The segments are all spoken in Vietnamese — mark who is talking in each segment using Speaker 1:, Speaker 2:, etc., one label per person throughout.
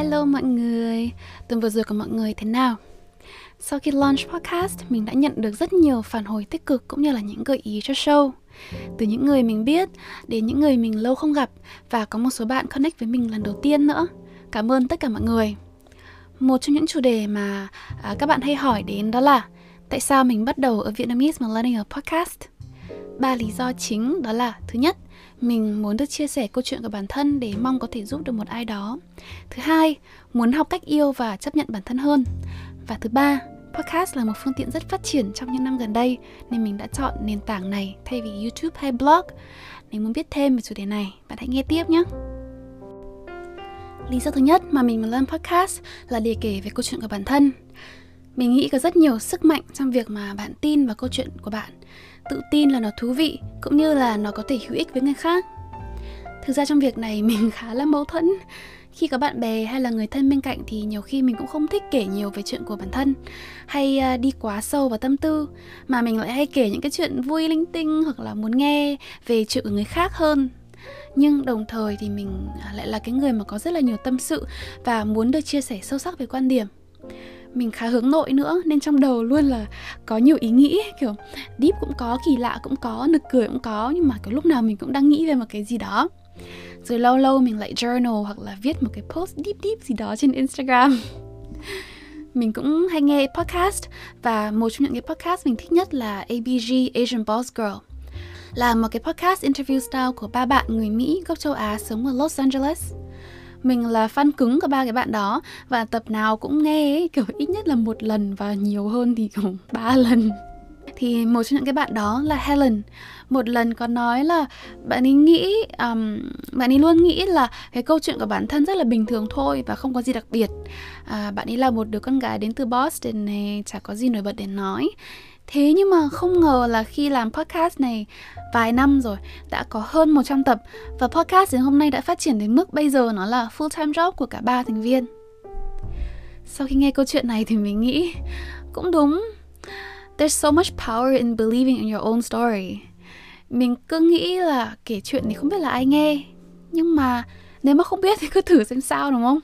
Speaker 1: Hello mọi người, tuần vừa rồi của mọi người thế nào? Sau khi launch podcast, mình đã nhận được rất nhiều phản hồi tích cực cũng như là những gợi ý cho show. Từ những người mình biết đến những người mình lâu không gặp và có một số bạn connect với mình lần đầu tiên nữa. Cảm ơn tất cả mọi người. Một trong những chủ đề mà à, các bạn hay hỏi đến đó là tại sao mình bắt đầu ở Vietnamese Millennial Podcast? Ba lý do chính đó là thứ nhất, mình muốn được chia sẻ câu chuyện của bản thân để mong có thể giúp được một ai đó. Thứ hai, muốn học cách yêu và chấp nhận bản thân hơn. Và thứ ba, podcast là một phương tiện rất phát triển trong những năm gần đây nên mình đã chọn nền tảng này thay vì YouTube hay blog. Nếu muốn biết thêm về chủ đề này, bạn hãy nghe tiếp nhé. Lý do thứ nhất mà mình muốn làm podcast là để kể về câu chuyện của bản thân. Mình nghĩ có rất nhiều sức mạnh trong việc mà bạn tin vào câu chuyện của bạn tự tin là nó thú vị, cũng như là nó có thể hữu ích với người khác. Thực ra trong việc này mình khá là mâu thuẫn. Khi có bạn bè hay là người thân bên cạnh thì nhiều khi mình cũng không thích kể nhiều về chuyện của bản thân, hay à, đi quá sâu vào tâm tư, mà mình lại hay kể những cái chuyện vui linh tinh hoặc là muốn nghe về chuyện của người khác hơn. Nhưng đồng thời thì mình à, lại là cái người mà có rất là nhiều tâm sự và muốn được chia sẻ sâu sắc về quan điểm mình khá hướng nội nữa, nên trong đầu luôn là có nhiều ý nghĩ, kiểu, deep cũng có, kỳ lạ cũng có, nực cười cũng có, nhưng mà cái lúc nào mình cũng đang nghĩ về một cái gì đó. Rồi lâu lâu mình lại journal hoặc là viết một cái post deep deep gì đó trên Instagram. Mình cũng hay nghe podcast và một trong những cái podcast mình thích nhất là ABG Asian Boss Girl. Là một cái podcast interview style của ba bạn người Mỹ gốc châu Á sống ở Los Angeles mình là fan cứng của ba cái bạn đó. Và tập nào cũng nghe ấy, kiểu ít nhất là một lần và nhiều hơn thì kiểu ba lần. Thì một trong những cái bạn đó là Helen. Một lần có nói là bạn ấy nghĩ um, bạn ấy luôn nghĩ là cái câu chuyện của bản thân rất là bình thường thôi và không có gì đặc biệt. À, bạn ấy là một đứa con gái đến từ Boston này chả có gì nổi bật để nói. Thế nhưng mà không ngờ là khi làm podcast này vài năm rồi đã có hơn 100 tập và podcast đến hôm nay đã phát triển đến mức bây giờ nó là full time job của cả ba thành viên. Sau khi nghe câu chuyện này thì mình nghĩ cũng đúng. There's so much power in believing in your own story. Mình cứ nghĩ là kể chuyện thì không biết là ai nghe, nhưng mà nếu mà không biết thì cứ thử xem sao đúng không?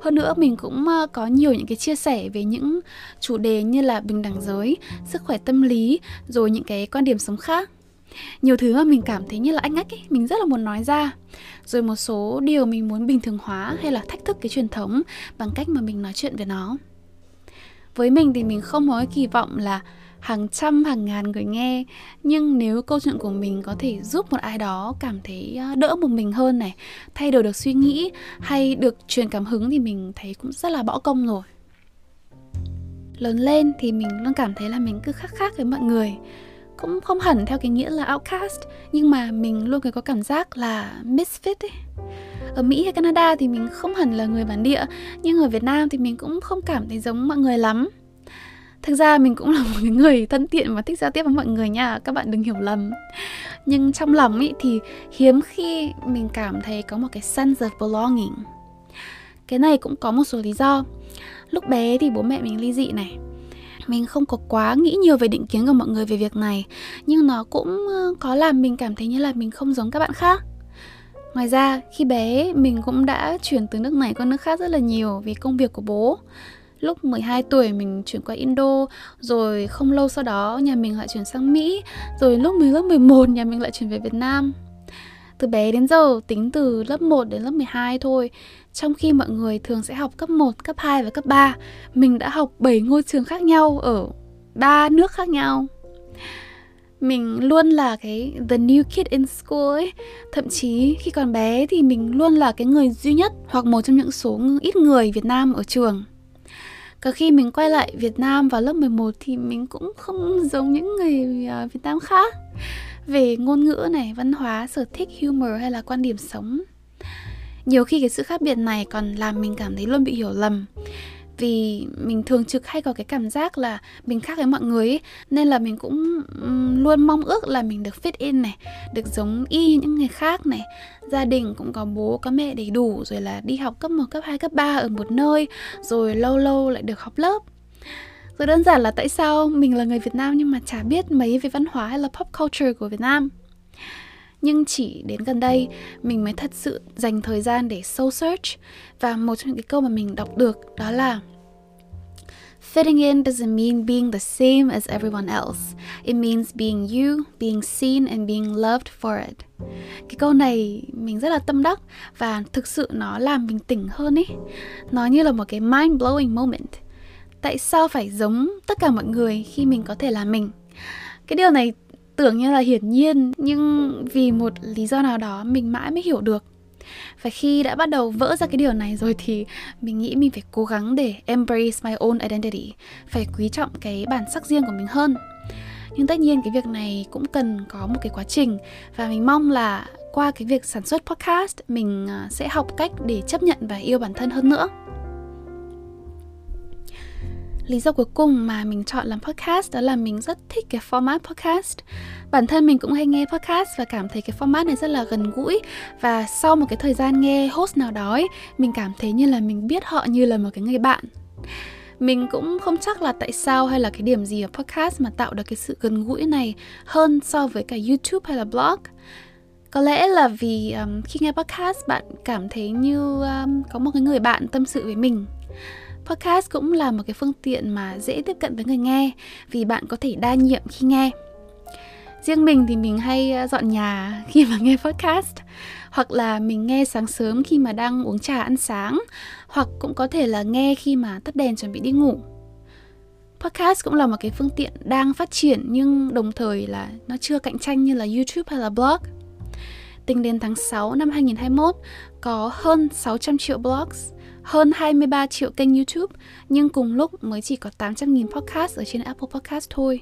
Speaker 1: Hơn nữa mình cũng ờ, có nhiều những cái chia sẻ về những chủ đề như là bình đẳng giới sức khỏe tâm lý rồi những cái quan điểm sống khác. Nhiều thứ mà mình cảm thấy như là anh ách ấy, mình rất là muốn nói ra. Rồi một số điều mình muốn bình thường hóa hay là thách thức cái truyền thống bằng cách mà mình nói chuyện về nó. Với mình thì mình không có kỳ vọng là hàng trăm, hàng ngàn người nghe. Nhưng nếu câu chuyện của mình có thể giúp một ai đó cảm thấy ờ, đỡ một mình hơn này, thay đổi được suy nghĩ hay được truyền cảm hứng thì mình thấy cũng rất là bỏ công rồi. Lớn lên thì mình luôn cảm thấy là mình cứ khác khác với mọi người. Cũng không hẳn theo cái nghĩa là outcast, nhưng mà mình luôn có cảm giác là misfit ấy. Ở Mỹ hay Canada thì mình không hẳn là người bản địa, nhưng ở Việt Nam thì mình cũng không cảm thấy giống mọi người lắm thực ra mình cũng là một người thân thiện và thích giao tiếp với mọi người nha, các bạn đừng hiểu lầm. Nhưng trong lòng ý thì hiếm khi mình cảm thấy có một cái sense of belonging. Cái này cũng có một số lý do. Lúc bé thì bố mẹ mình ly dị này. Mình không có quá nghĩ nhiều về định kiến của mọi người về việc này, nhưng nó cũng ờ, có làm mình cảm thấy như là mình không giống các bạn khác. Ngoài ra, khi bé mình cũng đã chuyển từ nước này qua nước khác rất là nhiều vì công việc của bố lúc 12 tuổi mình chuyển qua Indo rồi không lâu sau đó nhà mình lại chuyển sang Mỹ rồi lúc mình lớp 11 nhà mình lại chuyển về Việt Nam. Từ bé đến giờ tính từ lớp 1 đến lớp 12 thôi Trong khi mọi người thường sẽ học cấp 1, cấp 2 và cấp 3 Mình đã học 7 ngôi trường khác nhau ở ba nước khác nhau. Mình luôn là cái the new kid in school ấy. Thậm chí khi còn bé thì mình luôn là cái người duy nhất hoặc một trong những số ít người Việt Nam ở trường. Cả khi mình quay lại Việt Nam vào lớp 11 thì mình cũng không giống những người à, Việt Nam khác về ngôn ngữ này, văn hóa, sở thích, humor hay là quan điểm sống. Nhiều khi cái sự khác biệt này còn làm mình cảm thấy luôn bị hiểu lầm vì mình thường trực hay có cái cảm giác là mình khác với mọi người ấy, nên là mình cũng luôn mong ước là mình được fit in này được giống y những người khác này. Gia đình cũng có bố có mẹ đầy đủ rồi là đi học cấp 1, cấp 2, cấp 3 ở một nơi rồi lâu lâu lại được học lớp. Rồi đơn giản là tại sao mình là người Việt Nam nhưng mà chả biết mấy về văn hóa hay là pop culture của Việt Nam. Nhưng chỉ đến gần đây mình mới thật sự dành thời gian để soul search và một trong những cái câu mà mình đọc được đó là Fitting in doesn't mean being the same as everyone else. It means being you, being seen and being loved for it. Cái câu này mình rất là tâm đắc và thực sự nó làm mình tỉnh hơn ấy. Nó như là một cái mind blowing moment. Tại sao phải giống tất cả mọi người khi mình có thể là mình? Cái điều này tưởng như là hiển nhiên, nhưng vì một lý do nào đó mình mãi mới hiểu được. Và khi đã bắt đầu vỡ ra cái điều này rồi thì mình nghĩ mình phải cố gắng để embrace my own identity, phải quý trọng cái bản sắc riêng của mình hơn. Nhưng tất nhiên cái việc này cũng cần có một cái quá trình, và mình mong là qua cái việc sản xuất podcast, mình à, sẽ học cách để chấp nhận và yêu bản thân hơn nữa lý do cuối cùng mà mình chọn làm podcast đó là mình rất thích cái format podcast. Bản thân mình cũng hay nghe podcast và cảm thấy cái format này rất là gần gũi. Và sau một cái thời gian nghe host nào đó ấy, mình cảm thấy như là mình biết họ như là một cái người bạn. Mình cũng không chắc là tại sao hay là cái điểm gì ở podcast mà tạo được cái sự gần gũi này hơn so với cả youtube hay là blog. Có lẽ là vì um, khi nghe podcast bạn cảm thấy như um, có một cái người bạn tâm sự với mình podcast cũng là một cái phương tiện mà dễ tiếp cận với người nghe, vì bạn có thể đa nhiệm khi nghe riêng mình thì mình hay ờ, dọn nhà khi mà nghe podcast, hoặc là mình nghe sáng sớm khi mà đang uống trà ăn sáng, hoặc cũng có thể là nghe khi mà tắt đèn chuẩn bị đi ngủ podcast cũng là một cái phương tiện đang phát triển nhưng đồng thời là nó chưa cạnh tranh như là YouTube hay là blog. Tính đến tháng 6 năm 2021, có hơn 600 triệu blogs, hơn 23 triệu kênh YouTube, nhưng cùng lúc mới chỉ có 800.000 podcast ở trên Apple Podcast thôi.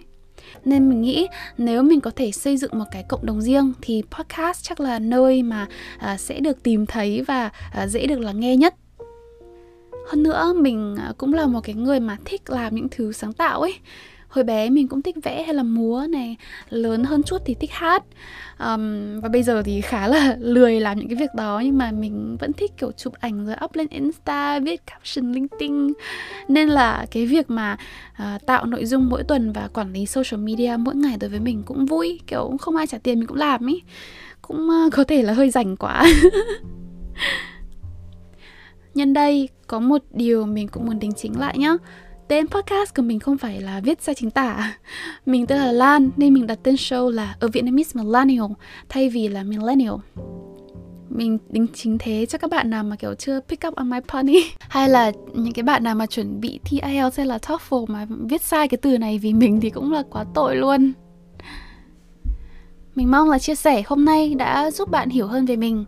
Speaker 1: Nên mình nghĩ nếu mình có thể xây dựng một cái cộng đồng riêng thì podcast chắc là nơi mà uh, sẽ được tìm thấy và uh, dễ được lắng nghe nhất. Hơn nữa mình à, cũng là một cái người mà thích làm những thứ sáng tạo ấy hồi bé mình cũng thích vẽ hay là múa này lớn hơn chút thì thích hát. Um, và bây giờ thì khá là lười làm những cái việc đó nhưng mà mình vẫn thích kiểu chụp ảnh rồi up lên insta viết caption linh tinh nên là cái việc mà uh, tạo nội dung mỗi tuần và quản lý social media mỗi ngày đối với mình cũng vui kiểu không ai trả tiền mình cũng làm ý. Cũng uh, có thể là hơi rảnh quá. Nhân đây có một điều mình cũng muốn đính chính lại nhá. Tên podcast của mình không phải là viết sai chính tả. Mình tên là Lan, nên mình đặt tên show là A Vietnamese Millennial, thay vì là Millennial. Mình đính chính thế cho các bạn nào mà kiểu chưa pick up on my pony. Hay là những cái bạn nào mà chuẩn bị thi IELTS hay là TOEFL mà viết sai cái từ này vì mình thì cũng là quá tội luôn. Mình mong là chia sẻ hôm nay đã giúp bạn hiểu hơn về mình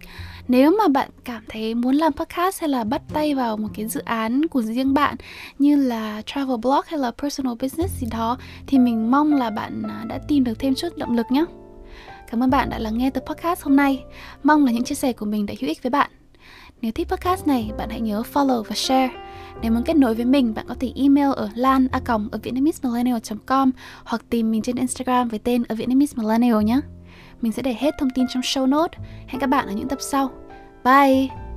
Speaker 1: nếu mà bạn cảm thấy muốn làm podcast hay là bắt tay vào một cái dự án của riêng bạn như là travel blog hay là personal business gì đó thì mình mong là bạn à, đã tìm được thêm chút động lực nhé. Cảm ơn bạn đã lắng nghe tập podcast hôm nay. Mong là những chia sẻ của mình đã hữu ích với bạn. Nếu thích podcast này, bạn hãy nhớ follow và share. Nếu muốn kết nối với mình, bạn có thể email ở lan a ở vietnamese-millennial.com hoặc tìm mình trên Instagram với tên ở Vietnamese Millennial nhé. Mình sẽ để hết thông tin trong show note. Hẹn các bạn ở những tập sau. Bye!